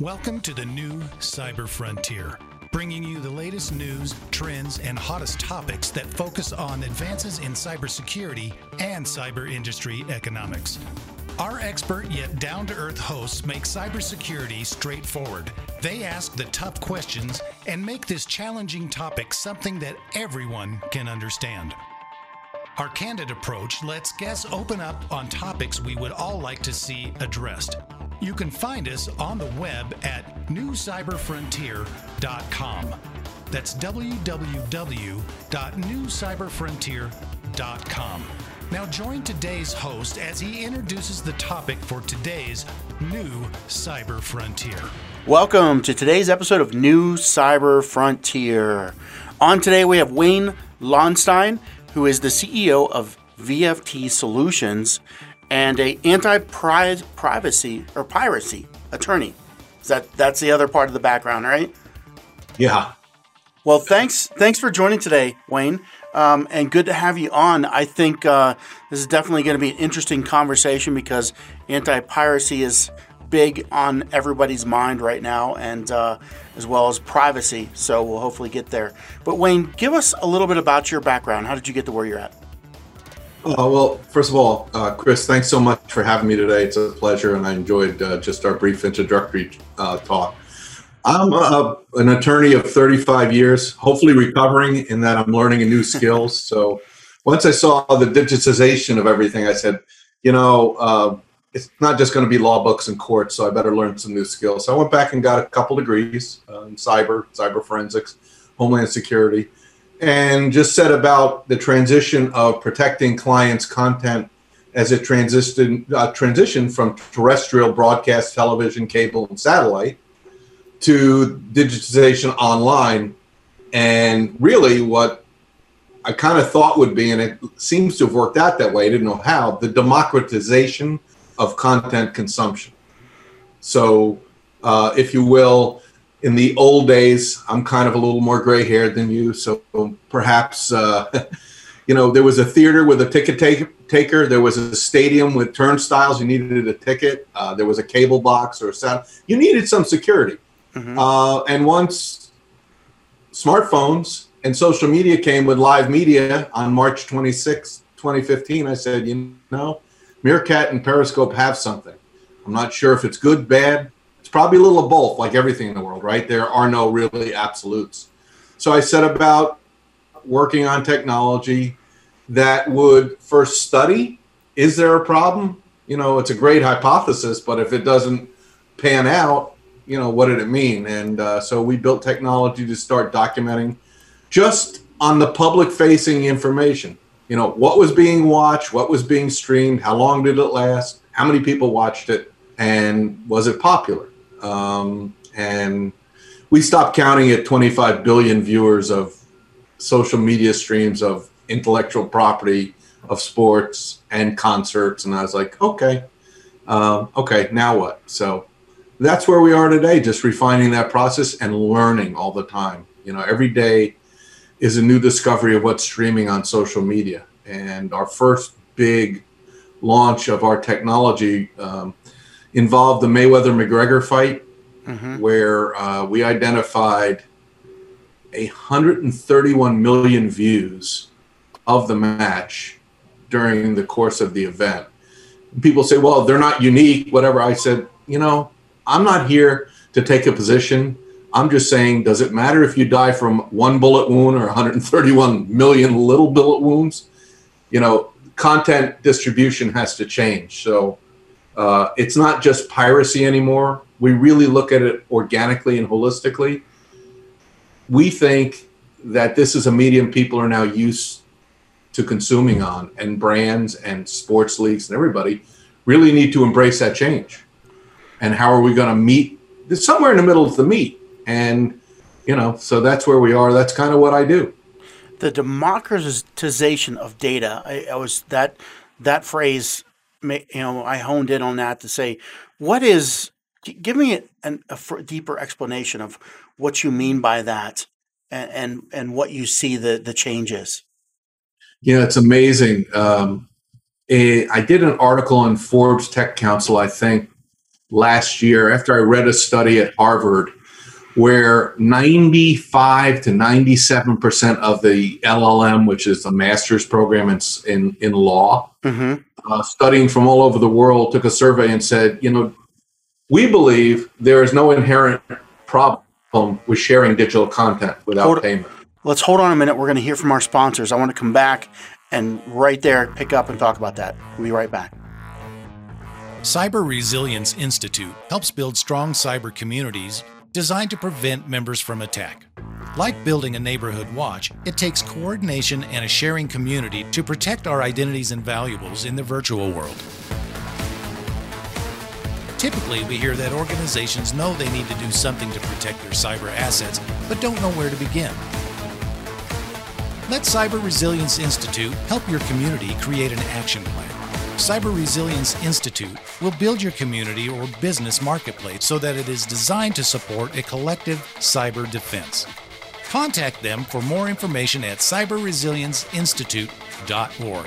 Welcome to the new Cyber Frontier, bringing you the latest news, trends, and hottest topics that focus on advances in cybersecurity and cyber industry economics. Our expert yet down to earth hosts make cybersecurity straightforward. They ask the tough questions and make this challenging topic something that everyone can understand. Our candid approach lets guests open up on topics we would all like to see addressed. You can find us on the web at newcyberfrontier.com. That's www.newcyberfrontier.com. Now join today's host as he introduces the topic for today's new Cyber Frontier. Welcome to today's episode of New Cyber Frontier. On today, we have Wayne Lonstein, who is the CEO of VFT Solutions and a anti-privacy or piracy attorney. Is that that's the other part of the background, right? Yeah. Well, thanks thanks for joining today, Wayne, um, and good to have you on. I think uh, this is definitely going to be an interesting conversation because anti-piracy is big on everybody's mind right now, and uh, as well as privacy. So we'll hopefully get there. But Wayne, give us a little bit about your background. How did you get to where you're at? Uh, well, first of all, uh, Chris, thanks so much for having me today. It's a pleasure, and I enjoyed uh, just our brief introductory uh, talk. I'm uh, an attorney of 35 years, hopefully recovering in that I'm learning new skills. so once I saw the digitization of everything, I said, you know, uh, it's not just going to be law books and courts, so I better learn some new skills. So I went back and got a couple degrees in cyber, cyber forensics, homeland security and just said about the transition of protecting clients' content as it transitioned uh, transitioned from terrestrial broadcast television, cable, and satellite to digitization online, and really what I kind of thought would be, and it seems to have worked out that way. I didn't know how the democratization of content consumption. So, uh, if you will, in the old days, I'm kind of a little more gray haired than you, so perhaps uh, you know there was a theater with a ticket take- taker. There was a stadium with turnstiles. You needed a ticket. Uh, there was a cable box or a sound. You needed some security. Mm-hmm. Uh, and once smartphones and social media came with live media on March 26, 2015, I said, you know, Meerkat and Periscope have something. I'm not sure if it's good, bad, it's probably a little of both, like everything in the world, right? There are no really absolutes. So I set about working on technology that would first study is there a problem? You know, it's a great hypothesis, but if it doesn't pan out, you know, what did it mean? And uh, so we built technology to start documenting just on the public facing information. You know, what was being watched, what was being streamed, how long did it last, how many people watched it, and was it popular? Um, and we stopped counting at 25 billion viewers of social media streams of intellectual property, of sports and concerts. And I was like, okay, uh, okay, now what? So that's where we are today, just refining that process and learning all the time. You know, every day is a new discovery of what's streaming on social media. And our first big launch of our technology um, involved the Mayweather McGregor fight, mm-hmm. where uh, we identified 131 million views of the match during the course of the event. People say, well, they're not unique, whatever. I said, you know, I'm not here to take a position. I'm just saying, does it matter if you die from one bullet wound or 131 million little bullet wounds? You know, content distribution has to change. So uh, it's not just piracy anymore. We really look at it organically and holistically. We think that this is a medium people are now used to consuming on, and brands and sports leagues and everybody really need to embrace that change. And how are we going to meet? Somewhere in the middle of the meet, and you know, so that's where we are. That's kind of what I do. The democratization of data. I, I was that that phrase you know, I honed in on that to say, what is, give me an, a deeper explanation of what you mean by that and, and, and what you see the, the changes. Yeah, it's amazing. Um, a, I did an article in Forbes Tech Council, I think, last year after I read a study at Harvard where 95 to 97 percent of the LLM, which is the master's program in in, in law, mm-hmm. uh, studying from all over the world, took a survey and said, you know, we believe there is no inherent problem with sharing digital content without hold, payment. Let's hold on a minute. We're going to hear from our sponsors. I want to come back and right there pick up and talk about that. We'll be right back. Cyber Resilience Institute helps build strong cyber communities designed to prevent members from attack. Like building a neighborhood watch, it takes coordination and a sharing community to protect our identities and valuables in the virtual world. Typically, we hear that organizations know they need to do something to protect their cyber assets, but don't know where to begin. Let Cyber Resilience Institute help your community create an action plan. Cyber Resilience Institute will build your community or business marketplace so that it is designed to support a collective cyber defense. Contact them for more information at cyberresilienceinstitute.org.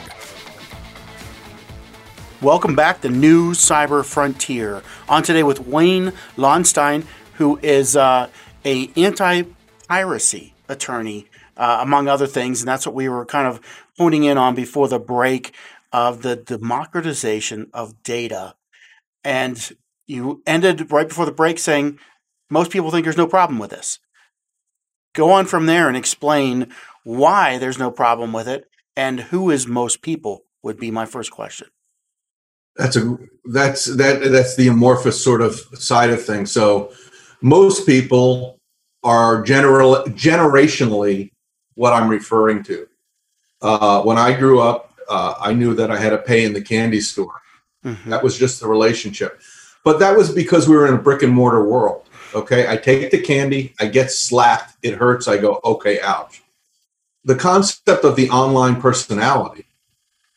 Welcome back to New Cyber Frontier. On today with Wayne Lonstein, who is uh, a anti-piracy attorney, uh, among other things, and that's what we were kind of honing in on before the break of the democratization of data. And you ended right before the break saying most people think there's no problem with this. Go on from there and explain why there's no problem with it and who is most people would be my first question. That's a that's that that's the amorphous sort of side of things. So most people are general generationally what I'm referring to. Uh, when I grew up, uh, I knew that I had to pay in the candy store. Mm-hmm. That was just the relationship. But that was because we were in a brick and mortar world. Okay. I take the candy, I get slapped, it hurts, I go, okay, ouch. The concept of the online personality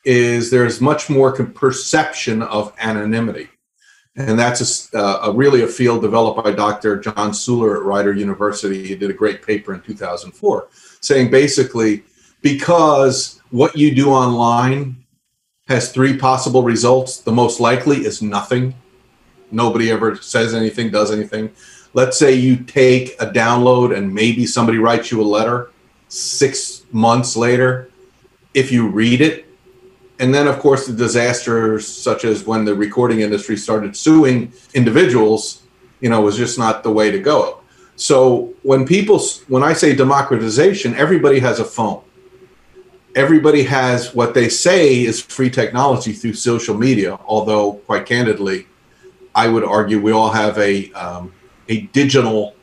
is there's much more perception of anonymity. And that's a, uh, a, really a field developed by Dr. John Suler at Rider University. He did a great paper in 2004 saying basically because what you do online has three possible results. The most likely is nothing. Nobody ever says anything, does anything. Let's say you take a download and maybe somebody writes you a letter six months later. If you read it, and then of course the disasters such as when the recording industry started suing individuals, you know, was just not the way to go. So when people, when I say democratization, everybody has a phone everybody has what they say is free technology through social media. Although, quite candidly, I would argue we all have a um, a digital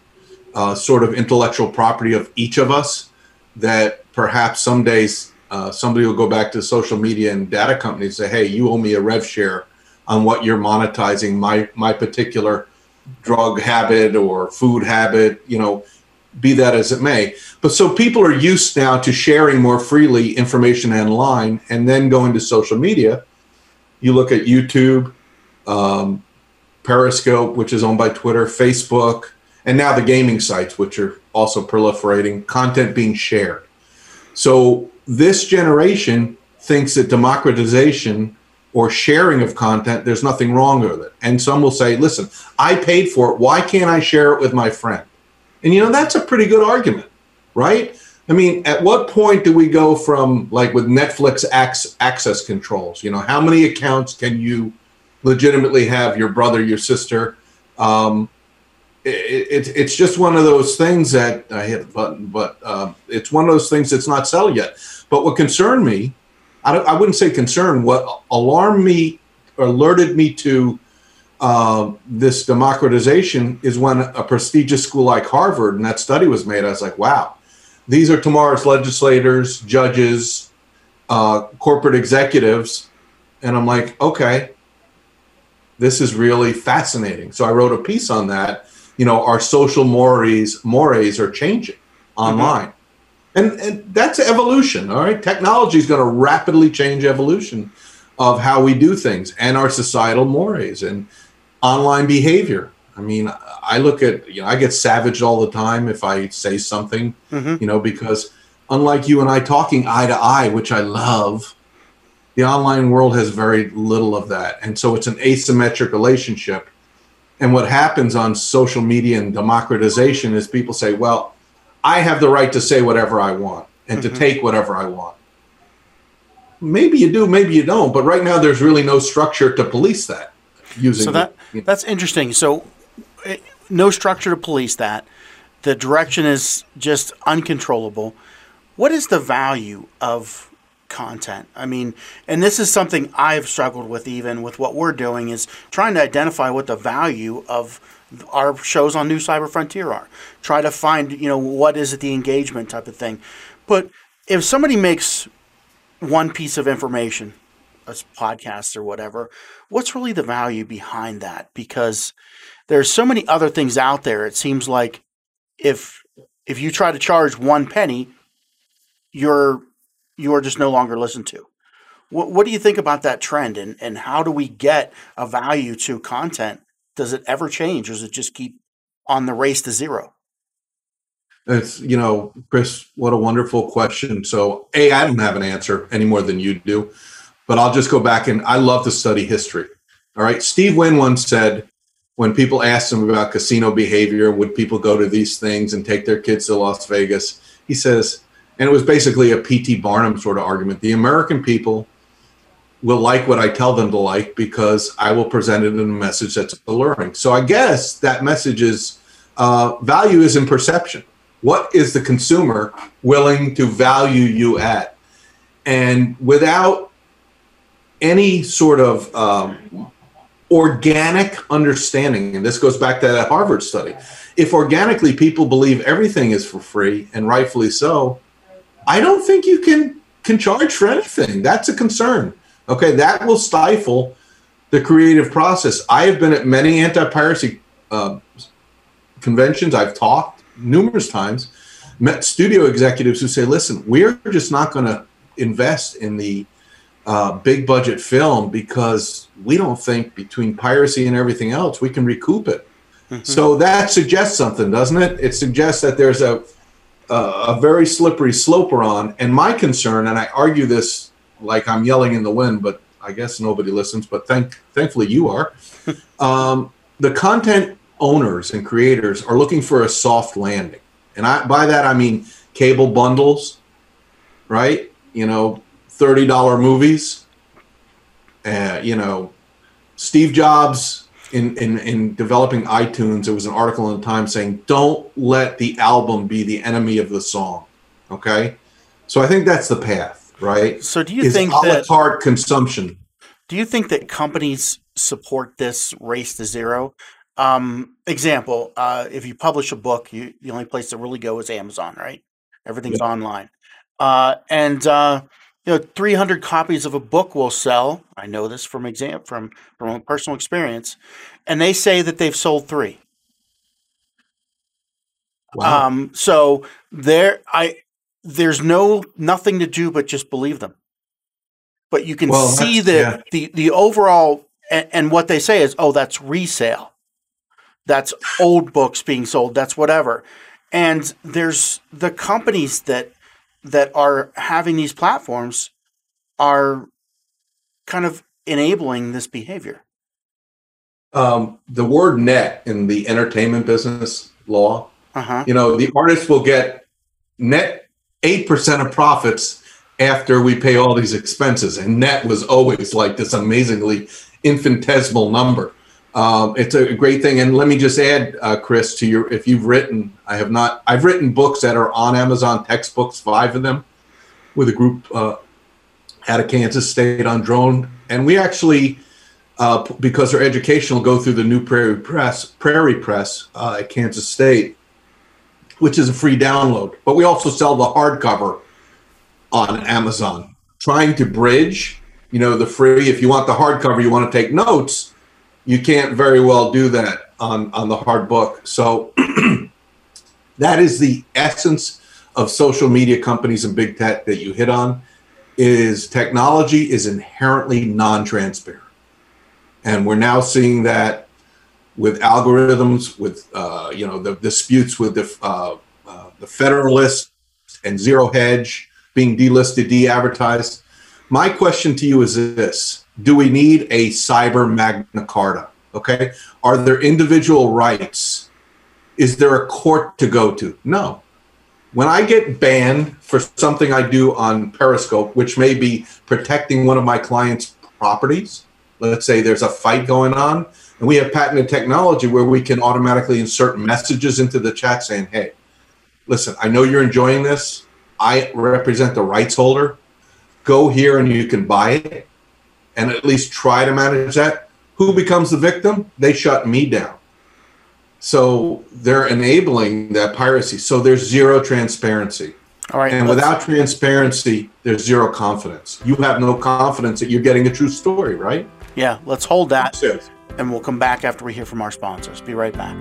uh, sort of intellectual property of each of us that perhaps some days uh, somebody will go back to social media and data companies and say, "Hey, you owe me a rev share on what you're monetizing my my particular drug habit or food habit." You know, be that as it may. But so people are used now to sharing more freely information online and then going to social media. You look at YouTube, um, Periscope, which is owned by Twitter, Facebook, and now the gaming sites, which are also proliferating, content being shared. So this generation thinks that democratization or sharing of content, there's nothing wrong with it. And some will say, listen, I paid for it. Why can't I share it with my friend? And you know, that's a pretty good argument, right? I mean, at what point do we go from like with Netflix access controls? You know, how many accounts can you legitimately have your brother, your sister? Um, it, it, it's just one of those things that I hit the button, but uh, it's one of those things that's not settled yet. But what concerned me, I, I wouldn't say concern, what alarmed me, alerted me to uh, this democratization is when a prestigious school like Harvard and that study was made. I was like, wow, these are tomorrow's legislators, judges, uh, corporate executives. And I'm like, okay, this is really fascinating. So I wrote a piece on that. You know, our social mores, mores are changing online. Mm-hmm. And, and that's evolution, all right? Technology is going to rapidly change evolution of how we do things and our societal mores. And online behavior. I mean, I look at, you know, I get savaged all the time if I say something, mm-hmm. you know, because unlike you and I talking eye to eye, which I love, the online world has very little of that. And so it's an asymmetric relationship. And what happens on social media and democratization is people say, well, I have the right to say whatever I want and mm-hmm. to take whatever I want. Maybe you do, maybe you don't. But right now, there's really no structure to police that. Using so that the, that's interesting. So, eh, no structure to police that. The direction is just uncontrollable. What is the value of content? I mean, and this is something I've struggled with even with what we're doing is trying to identify what the value of our shows on New Cyber Frontier are. Try to find, you know, what is it the engagement type of thing. But if somebody makes one piece of information, a podcast or whatever, what's really the value behind that? Because there's so many other things out there. It seems like if if you try to charge one penny, you're you're just no longer listened to. What what do you think about that trend and, and how do we get a value to content? Does it ever change or does it just keep on the race to zero? It's you know, Chris, what a wonderful question. So, a, I don't have an answer any more than you do, but I'll just go back and I love to study history. All right, Steve Wynn once said, when people asked him about casino behavior, would people go to these things and take their kids to Las Vegas? He says, and it was basically a P.T. Barnum sort of argument. The American people will like what I tell them to like because I will present it in a message that's alluring. So I guess that message is uh, value is in perception. What is the consumer willing to value you at? And without any sort of um, organic understanding, and this goes back to that Harvard study, if organically people believe everything is for free, and rightfully so, I don't think you can can charge for anything. That's a concern. Okay, that will stifle the creative process. I have been at many anti-piracy uh, conventions. I've talked numerous times, met studio executives who say, listen, we're just not going to invest in the uh, big budget film because we don't think between piracy and everything else we can recoup it. Mm-hmm. So that suggests something, doesn't it? It suggests that there's a a very slippery slope we're on. And my concern, and I argue this like I'm yelling in the wind, but I guess nobody listens. But thank thankfully you are. um, the content owners and creators are looking for a soft landing. And I by that I mean cable bundles, right? You know, $30 movies. Uh, you know, Steve Jobs in, in in developing iTunes, there was an article in the Times saying, "Don't let the album be the enemy of the song." Okay, so I think that's the path, right? So do you Is think that carte consumption? Do you think that companies support this race to zero? Um, example: uh, If you publish a book, you, the only place to really go is Amazon, right? Everything's online, uh, and uh, you know, 300 copies of a book will sell. I know this from exam from from personal experience, and they say that they've sold three. Wow. Um, so there, I there's no nothing to do but just believe them. But you can well, see that yeah. the the overall and, and what they say is, oh, that's resale that's old books being sold, that's whatever. And there's the companies that that are having these platforms are kind of enabling this behavior. Um, the word net in the entertainment business law, uh-huh. you know, the artist will get net 8% of profits after we pay all these expenses. And net was always like this amazingly infinitesimal number. Um, it's a great thing. And let me just add, uh, Chris, to your if you've written, I have not. I've written books that are on Amazon textbooks, five of them, with a group uh, out of Kansas State on drone, and we actually. Uh, because they're educational, go through the New Prairie Press, Prairie Press uh, at Kansas State, which is a free download. But we also sell the hardcover on Amazon, trying to bridge, you know, the free. If you want the hardcover, you want to take notes you can't very well do that on on the hard book. So that is the essence of social media companies and big tech that you hit on is technology is inherently non-transparent. And we're now seeing that with algorithms with uh, you know the disputes with the uh, uh, the federalist and zero hedge being delisted de-advertised. My question to you is this do we need a cyber Magna Carta? Okay. Are there individual rights? Is there a court to go to? No. When I get banned for something I do on Periscope, which may be protecting one of my clients' properties, let's say there's a fight going on, and we have patented technology where we can automatically insert messages into the chat saying, hey, listen, I know you're enjoying this. I represent the rights holder. Go here and you can buy it and at least try to manage that. Who becomes the victim? They shut me down. So they're enabling that piracy. So there's zero transparency. All right. And without transparency, there's zero confidence. You have no confidence that you're getting a true story, right? Yeah, let's hold that. And we'll come back after we hear from our sponsors. Be right back.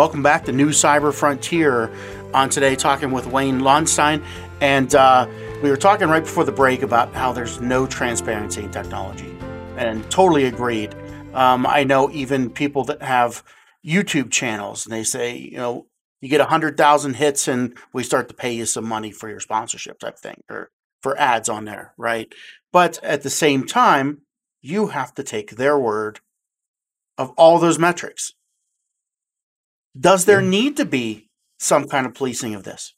Welcome back to New Cyber Frontier. On today, talking with Wayne Lonstein, and uh, we were talking right before the break about how there's no transparency in technology, and totally agreed. Um, I know even people that have YouTube channels, and they say, you know, you get hundred thousand hits, and we start to pay you some money for your sponsorship type thing, or for ads on there, right? But at the same time, you have to take their word of all those metrics. Does there need to be some kind of policing of this?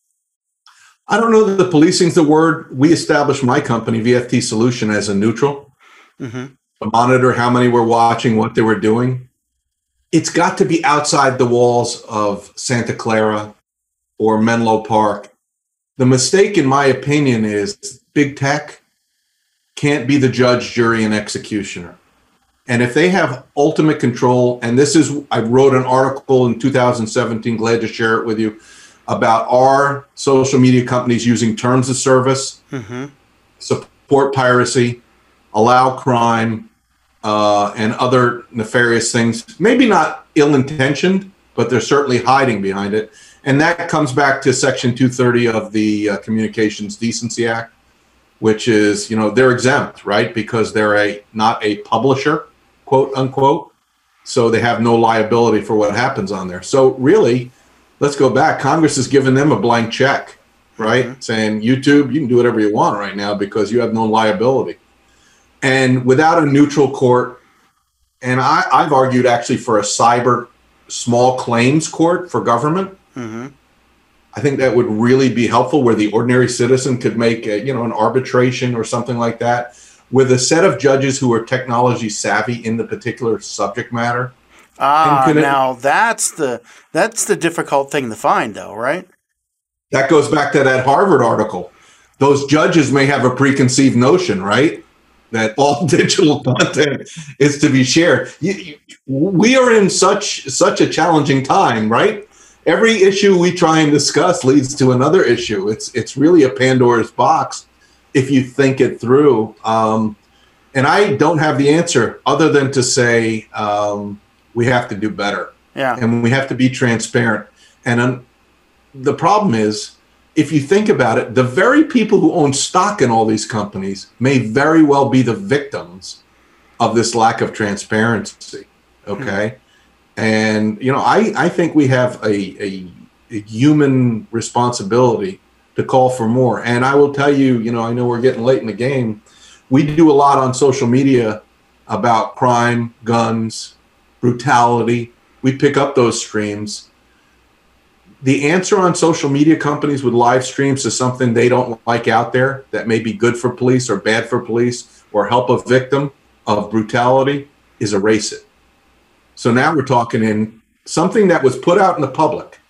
I don't know that the policing's the word. We established my company, VFT Solution, as a neutral Mm-hmm. to monitor how many were watching, what they were doing. It's got to be outside the walls of Santa Clara or Menlo Park. The mistake, in my opinion, is big tech can't be the judge, jury, and executioner. And if they have ultimate control, and this is, I wrote an article in 2017, glad to share it with you, about our social media companies using terms of service, Mm-hmm. support piracy, allow crime, uh, and other nefarious things. Maybe not ill intentioned, but they're certainly hiding behind it. And that comes back to Section 230 of the uh, Communications Decency Act, which is, you know, they're exempt, right? Because they're a not a publisher, quote unquote. So they have no liability for what happens on there. So really, let's go back. Congress has given them a blank check, right? Saying YouTube, you can do whatever you want right now because you have no liability. And without a neutral court, and I, I've argued actually for a cyber small claims court for government. Mm-hmm. I think that would really be helpful where the ordinary citizen could make a, you know an arbitration or something like that with a set of judges who are technology savvy in the particular subject matter. Ah, it- now that's the that's the difficult thing to find, though, right? That goes back to that Harvard article. Those judges may have a preconceived notion, right? That all digital content is to be shared. You, you, we are in such such a challenging time, right? Every issue we try and discuss leads to another issue. It's it's really a Pandora's box if you think it through. Um, and I don't have the answer other than to say um, we have to do better Yeah. and we have to be transparent. And um, the problem is, if you think about it, the very people who own stock in all these companies may very well be the victims of this lack of transparency. Okay. And, you know, I, I think we have a, a, a human responsibility to call for more. And I will tell you, you know, I know we're getting late in the game. We do a lot on social media about crime, guns, brutality. We pick up those streams. The answer on social media companies with live streams is something they don't like out there that may be good for police or bad for police or help a victim of brutality is erase it. So now we're talking in something that was put out in the public.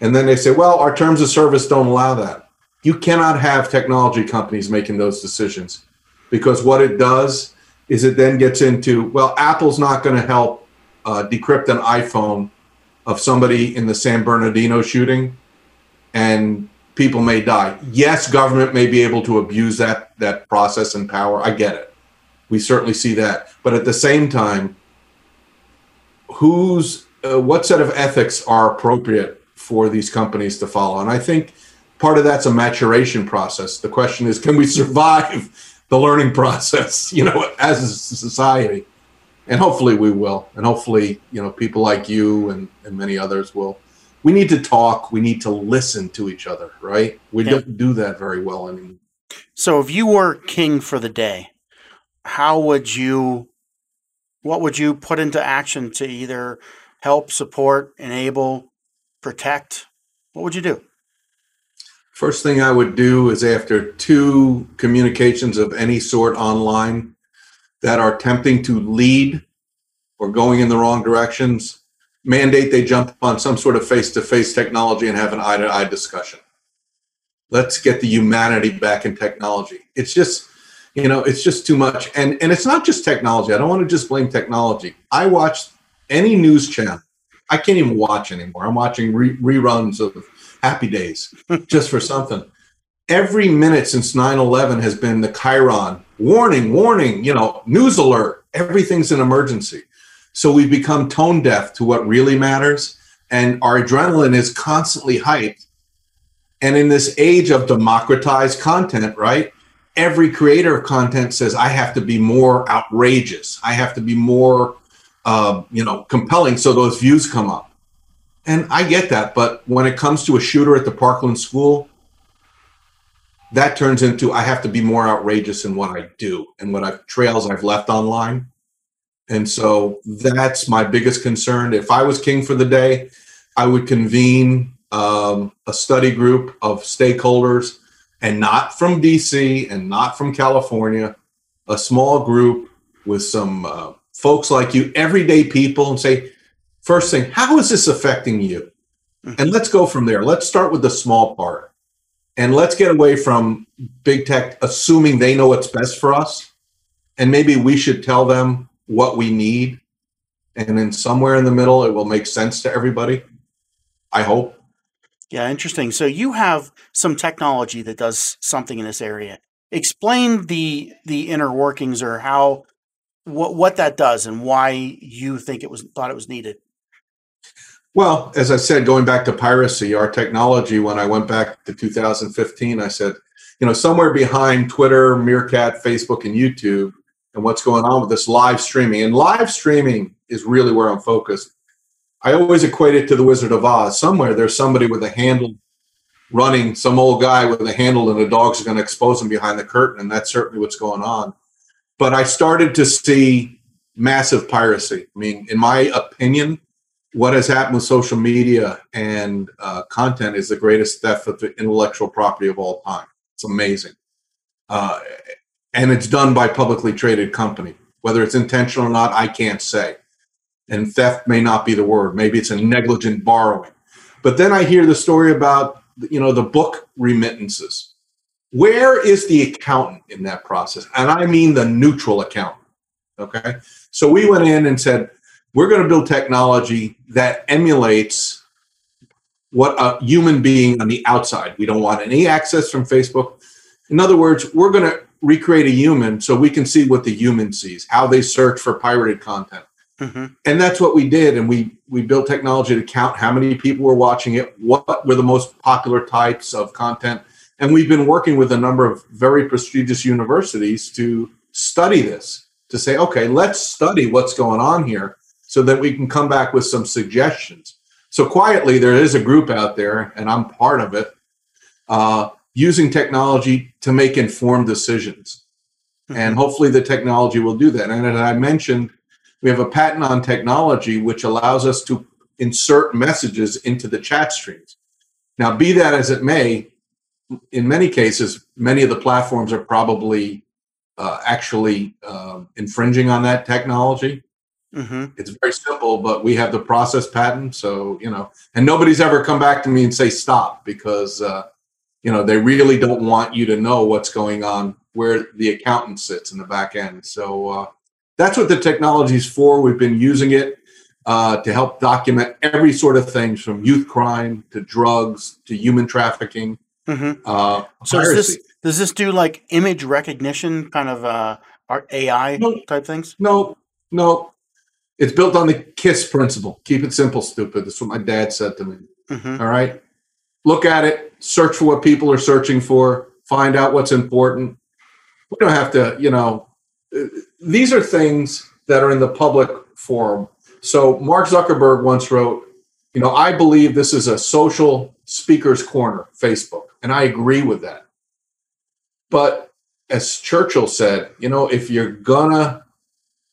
And then they say, well, our terms of service don't allow that. You cannot have technology companies making those decisions because what it does is it then gets into, well, Apple's not going to help uh, decrypt an iPhone of somebody in the San Bernardino shooting and people may die. Yes, government may be able to abuse that that process and power. I get it. We certainly see that. But at the same time, who's uh, what set of ethics are appropriate for these companies to follow? And I think part of that's a maturation process. The question is, can we survive the learning process, you know, as a society? And hopefully we will. And hopefully, you know, people like you and, and many others will. We need to talk. We need to listen to each other, right? We yeah. don't do that very well anymore. So if you were king for the day, how would you what would you put into action to either help, support, enable, protect? What would you do? First thing I would do is after two communications of any sort online that are attempting to lead or going in the wrong directions, mandate they jump on some sort of face to face technology and have an eye to eye discussion. Let's get the humanity back in technology. It's just, you know, it's just too much. And, and it's not just technology. I don't want to just blame technology. I watch any news channel. I can't even watch anymore. I'm watching re- reruns of happy days just for something. Every minute since 9 11 has been the chyron warning, warning, you know, news alert. Everything's an emergency. So we've become tone deaf to what really matters. And our adrenaline is constantly hyped. And in this age of democratized content, right? Every creator of content says, I have to be more outrageous. I have to be more, uh, you know, compelling so those views come up. And I get that, but when it comes to a shooter at the Parkland school, that turns into I have to be more outrageous in what I do and what I've trails I've left online. And so that's my biggest concern. If I was king for the day, I would convene um, a study group of stakeholders and not from DC and not from California, a small group with some uh, folks like you, everyday people, and say, First thing, how is this affecting you? Mm-hmm. And let's go from there. Let's start with the small part. And let's get away from big tech assuming they know what's best for us. And maybe we should tell them what we need. And then somewhere in the middle, it will make sense to everybody. I hope. Yeah, interesting. So you have some technology that does something in this area. Explain the the inner workings or how what what that does and why you think it was thought it was needed. Well, as I said, going back to piracy, our technology, when I went back to 2015, I said, you know, somewhere behind Twitter, Meerkat, Facebook, and YouTube, and what's going on with this live streaming. And live streaming is really where I'm focused. I always equate it to the Wizard of Oz. Somewhere there's somebody with a handle running, some old guy with a handle, and the dogs going to expose him behind the curtain. And that's certainly what's going on. But I started to see massive piracy. I mean, in my opinion, what has happened with social media and uh, content is the greatest theft of intellectual property of all time. It's amazing. Uh, and it's done by publicly traded company. Whether it's intentional or not, I can't say. And theft may not be the word. Maybe it's a negligent borrowing. But then I hear the story about you know the book remittances. Where is the accountant in that process? And I mean the neutral accountant. Okay. So we went in and said, we're going to build technology that emulates what a human being on the outside. We don't want any access from Facebook. In other words, we're going to recreate a human so we can see what the human sees, how they search for pirated content. Mm-hmm. And that's what we did. And we we built technology to count how many people were watching it, what were the most popular types of content. And we've been working with a number of very prestigious universities to study this, to say, okay, let's study what's going on here so that we can come back with some suggestions. So quietly, there is a group out there, and I'm part of it, uh, using technology to make informed decisions. Mm-hmm. And hopefully, the technology will do that. And as I mentioned, we have a patent on technology which allows us to insert messages into the chat streams. Now, be that as it may, in many cases, many of the platforms are probably uh, actually uh, infringing on that technology. Mm-hmm. It's very simple, but we have the process patent. So, you know, and nobody's ever come back to me and say stop because, uh, you know, they really don't want you to know what's going on where the accountant sits in the back end. So uh, that's what the technology is for. We've been using it uh, to help document every sort of thing from youth crime to drugs to human trafficking. Mhm. Uh, So does this does this do like image recognition kind of uh art AI No. type things? No, no. It's built on the KISS principle. Keep it simple, stupid. That's what my dad said to me. hmm All right. Look at it, search for what people are searching for, find out what's important. We don't have to, you know, uh, these are things that are in the public forum. So Mark Zuckerberg once wrote, you know, I believe this is a social speaker's corner, Facebook, and I agree with that. But as Churchill said, you know, if you're gonna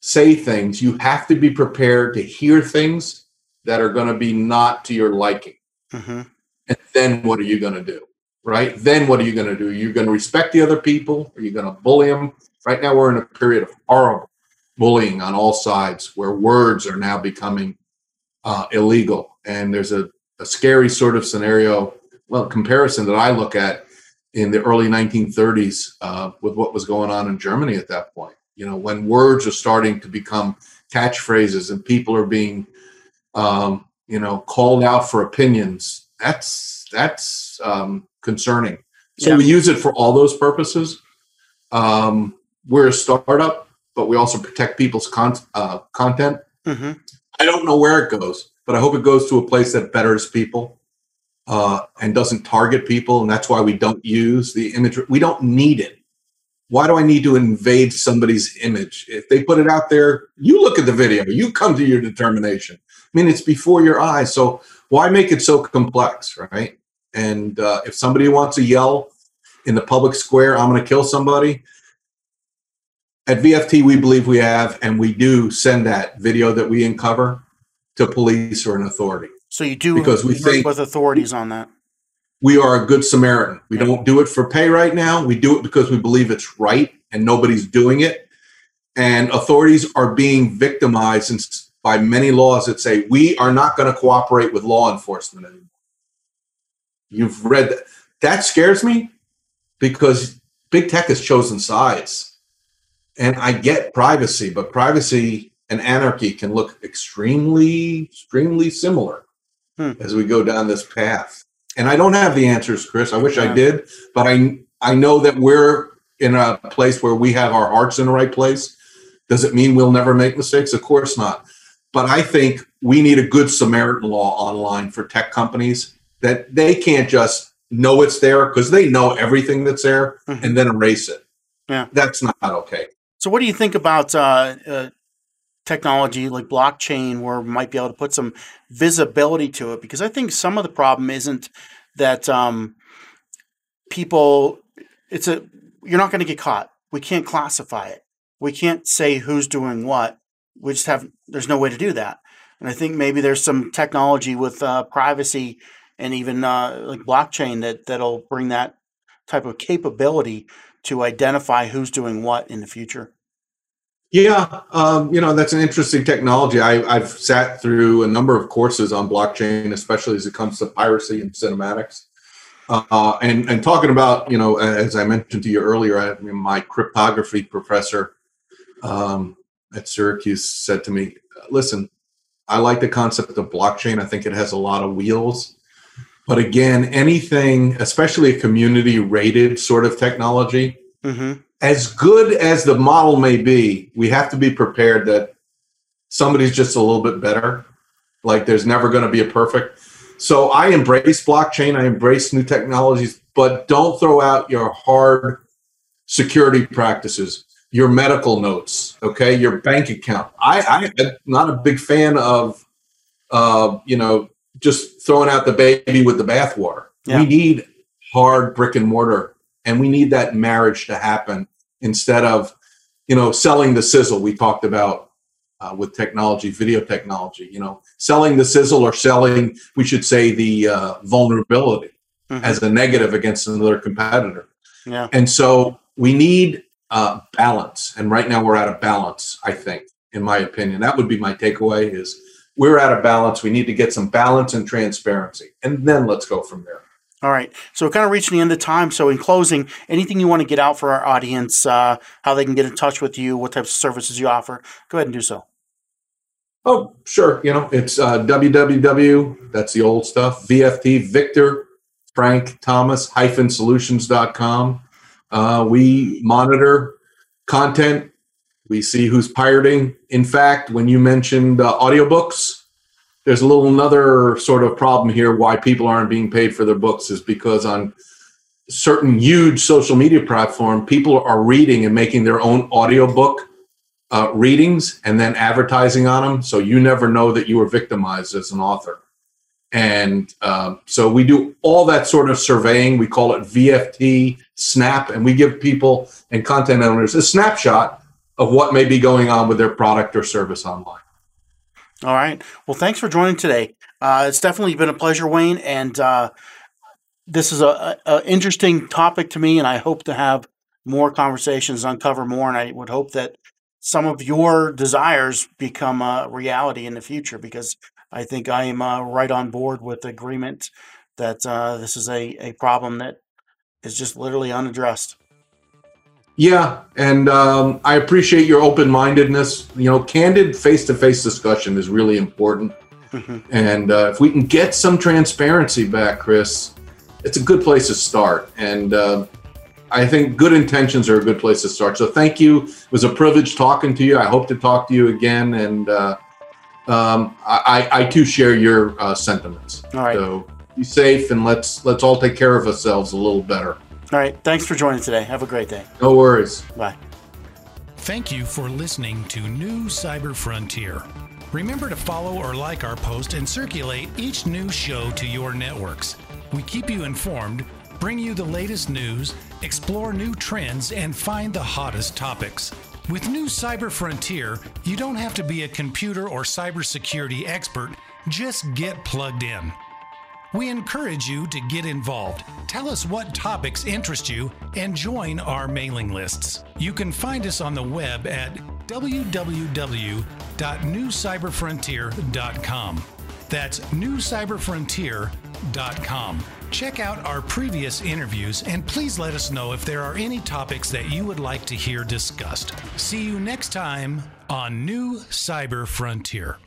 say things, you have to be prepared to hear things that are going to be not to your liking. hmm And then what are you going to do? Right? Then what are you going to do? You're going to respect the other people? Are you going to bully them? Right now, we're in a period of horrible bullying on all sides where words are now becoming uh, illegal. And there's a, a scary sort of scenario, well, comparison that I look at in the early 1930s uh, with what was going on in Germany at that point. You know, when words are starting to become catchphrases and people are being um, you know, called out for opinions. That's that's um, concerning. So Yeah. we use it for all those purposes. Um, we're a startup, but we also protect people's con- uh, content. hmm I don't know where it goes, but I hope it goes to a place that betters people uh, and doesn't target people. And that's why we don't use the image. We don't need it. Why do I need to invade somebody's image? If they put it out there, you look at the video, you come to your determination. I mean, it's before your eyes. So why make it so complex, right? And uh, if somebody wants to yell in the public square, I'm going to kill somebody. At VFT, we believe we have, and we do send that video that we uncover to police or an authority. So you do Because we think- with authorities on that. We are a good Samaritan. We don't do it for pay right now. We do it because we believe it's right and nobody's doing it. And authorities are being victimized by many laws that say we are not going to cooperate with law enforcement anymore. You've read that. That scares me because big tech has chosen sides. And I get privacy, but privacy and anarchy can look extremely, extremely similar Hmm. as we go down this path. And I don't have the answers, Chris. I wish Yeah. I did, but I I know that we're in a place where we have our hearts in the right place. Does it mean we'll never make mistakes? Of course not. But I think we need a good Samaritan law online for tech companies that they can't just know it's there because they know everything that's there Mhm. and then erase it. Yeah. That's not okay. So what do you think about uh, uh, technology like blockchain, where we might be able to put some visibility to it? Because I think some of the problem isn't that um, people. It's a you're not going to get caught. We can't classify it. We can't say who's doing what. We just have there's no way to do that. And I think maybe there's some technology with uh, privacy and even uh, like blockchain that that'll bring that type of capability to identify who's doing what in the future. Yeah, um, you know that's an interesting technology. I, I've sat through a number of courses on blockchain, especially as it comes to piracy and cinematics. Uh, and and talking about you know as I mentioned to you earlier, I, my cryptography professor um, at Syracuse said to me, "Listen, I like the concept of blockchain. I think it has a lot of wheels, but again, anything, especially a community rated sort of technology." Mm-hmm. As good as the model may be, we have to be prepared that somebody's just a little bit better. Like there's never going to be a perfect. So I embrace blockchain, I embrace new technologies, but don't throw out your hard security practices, your medical notes, okay, your bank account. I, I am not a big fan of, uh, you know, just throwing out the baby with the bathwater. Yeah. We need hard brick and mortar, and we need that marriage to happen instead of, you know, selling the sizzle we talked about uh, with technology, video technology. You know, selling the sizzle or selling, we should say, the uh, vulnerability Mhm. as a negative against another competitor. Yeah. And so we need uh, balance. And right now we're out of balance, I think, in my opinion. That would be my takeaway is we're out of balance. We need to get some balance and transparency. And then let's go from there. All right. So we're kind of reaching the end of time. So in closing, anything you want to get out for our audience, uh, how they can get in touch with you, what types of services you offer, go ahead and do so. Oh, sure. You know, it's uh, www, that's the old stuff, VFT, Victor, Frank Thomas hyphen solutions.com. Uh, we monitor content. We see who's pirating. In fact, when you mentioned uh, audiobooks, there's a little another sort of problem here why people aren't being paid for their books is because on certain huge social media platform people are reading and making their own audiobook uh, readings and then advertising on them so you never know that you were victimized as an author. And um, so we do all that sort of surveying. We call it vft snap and we give people and content owners a snapshot of what may be going on with their product or service online all right. Well, thanks for joining today. Uh, it's definitely been a pleasure, Wayne, and uh, this is a, a, interesting topic to me, and I hope to have more conversations, uncover more, and I would hope that some of your desires become a reality in the future because I think I am uh, right on board with agreement that uh, this is a, a problem that is just literally unaddressed. Yeah, and um, I appreciate your open mindedness. You know, candid face to face discussion is really important. Mm-hmm. And uh, if we can get some transparency back, Chris, it's a good place to start. And uh, I think good intentions are a good place to start. So thank you. It was a privilege talking to you. I hope to talk to you again. And uh, um, I, I, too share your uh, sentiments. All right. So be safe and let's let's all take care of ourselves a little better. All right. Thanks for joining today. Have a great day. No worries. Bye. Thank you for listening to New Cyber Frontier. Remember to follow or like our post and circulate each new show to your networks. We keep you informed, bring you the latest news, explore new trends, and find the hottest topics. With New Cyber Frontier, you don't have to be a computer or cybersecurity expert, just get plugged in. We encourage you to get involved. Tell us what topics interest you and join our mailing lists. You can find us on the web at www.newcyberfrontier.com. That's newcyberfrontier.com. Check out our previous interviews and please let us know if there are any topics that you would like to hear discussed. See you next time on New Cyber Frontier.